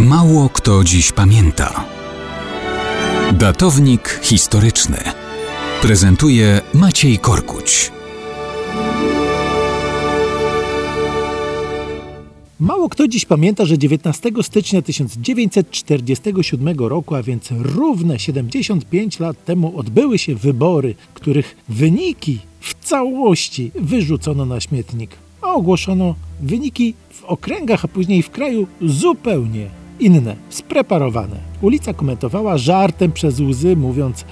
Mało kto dziś pamięta. Datownik historyczny prezentuje Maciej Korkuć. Mało kto dziś pamięta, że 19 stycznia 1947 roku, a więc równe 75 lat temu, odbyły się wybory, których wyniki w całości wyrzucono na śmietnik, a ogłoszono wyniki w okręgach, a później w kraju zupełnie inne, spreparowane. Ulica komentowała żartem przez łzy, mówiąc,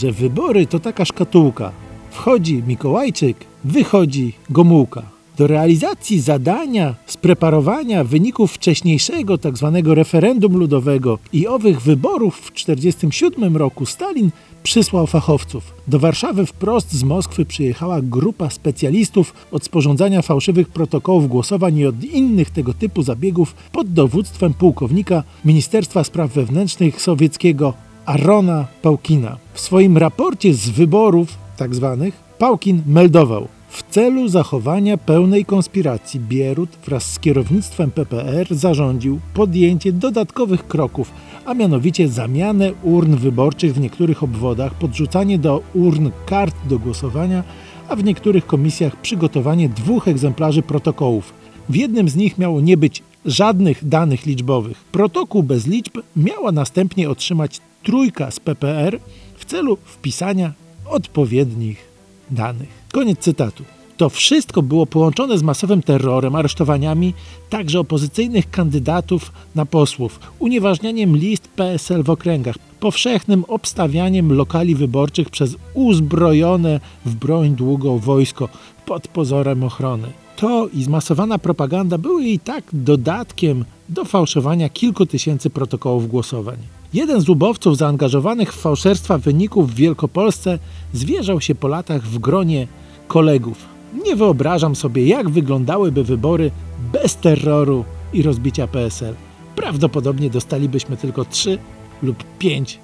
że wybory to taka szkatułka. Wchodzi Mikołajczyk, wychodzi Gomułka. Do realizacji zadania spreparowania wyników wcześniejszego tzw. referendum ludowego i owych wyborów w 1947 roku Stalin przysłał fachowców. Do Warszawy wprost z Moskwy przyjechała grupa specjalistów od sporządzania fałszywych protokołów głosowań i od innych tego typu zabiegów pod dowództwem pułkownika Ministerstwa Spraw Wewnętrznych sowieckiego Arona Pałkina. W swoim raporcie z wyborów tak zwanych Pałkin meldował w celu zachowania pełnej konspiracji Bierut wraz z kierownictwem PPR zarządził podjęcie dodatkowych kroków, a mianowicie zamianę urn wyborczych w niektórych obwodach, podrzucanie do urn kart do głosowania, a w niektórych komisjach przygotowanie dwóch egzemplarzy protokołów. W jednym z nich miało nie być żadnych danych liczbowych. Protokół bez liczb miała następnie otrzymać trójka z PPR w celu wpisania odpowiednich danych. Koniec cytatu. To wszystko było połączone z masowym terrorem, aresztowaniami także opozycyjnych kandydatów na posłów, unieważnianiem list PSL w okręgach, powszechnym obstawianiem lokali wyborczych przez uzbrojone w broń długą wojsko pod pozorem ochrony. To i zmasowana propaganda były i tak dodatkiem do fałszowania kilku tysięcy protokołów głosowań. Jeden z łubowców zaangażowanych w fałszerstwa wyników w Wielkopolsce zwierzał się po latach w gronie kolegów. Nie wyobrażam sobie, jak wyglądałyby wybory bez terroru i rozbicia PSL. Prawdopodobnie dostalibyśmy tylko 3 lub 5%.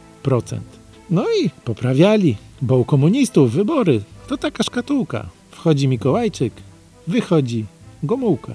No i poprawiali, bo u komunistów wybory to taka szkatułka. Wchodzi Mikołajczyk, wychodzi Gomułka.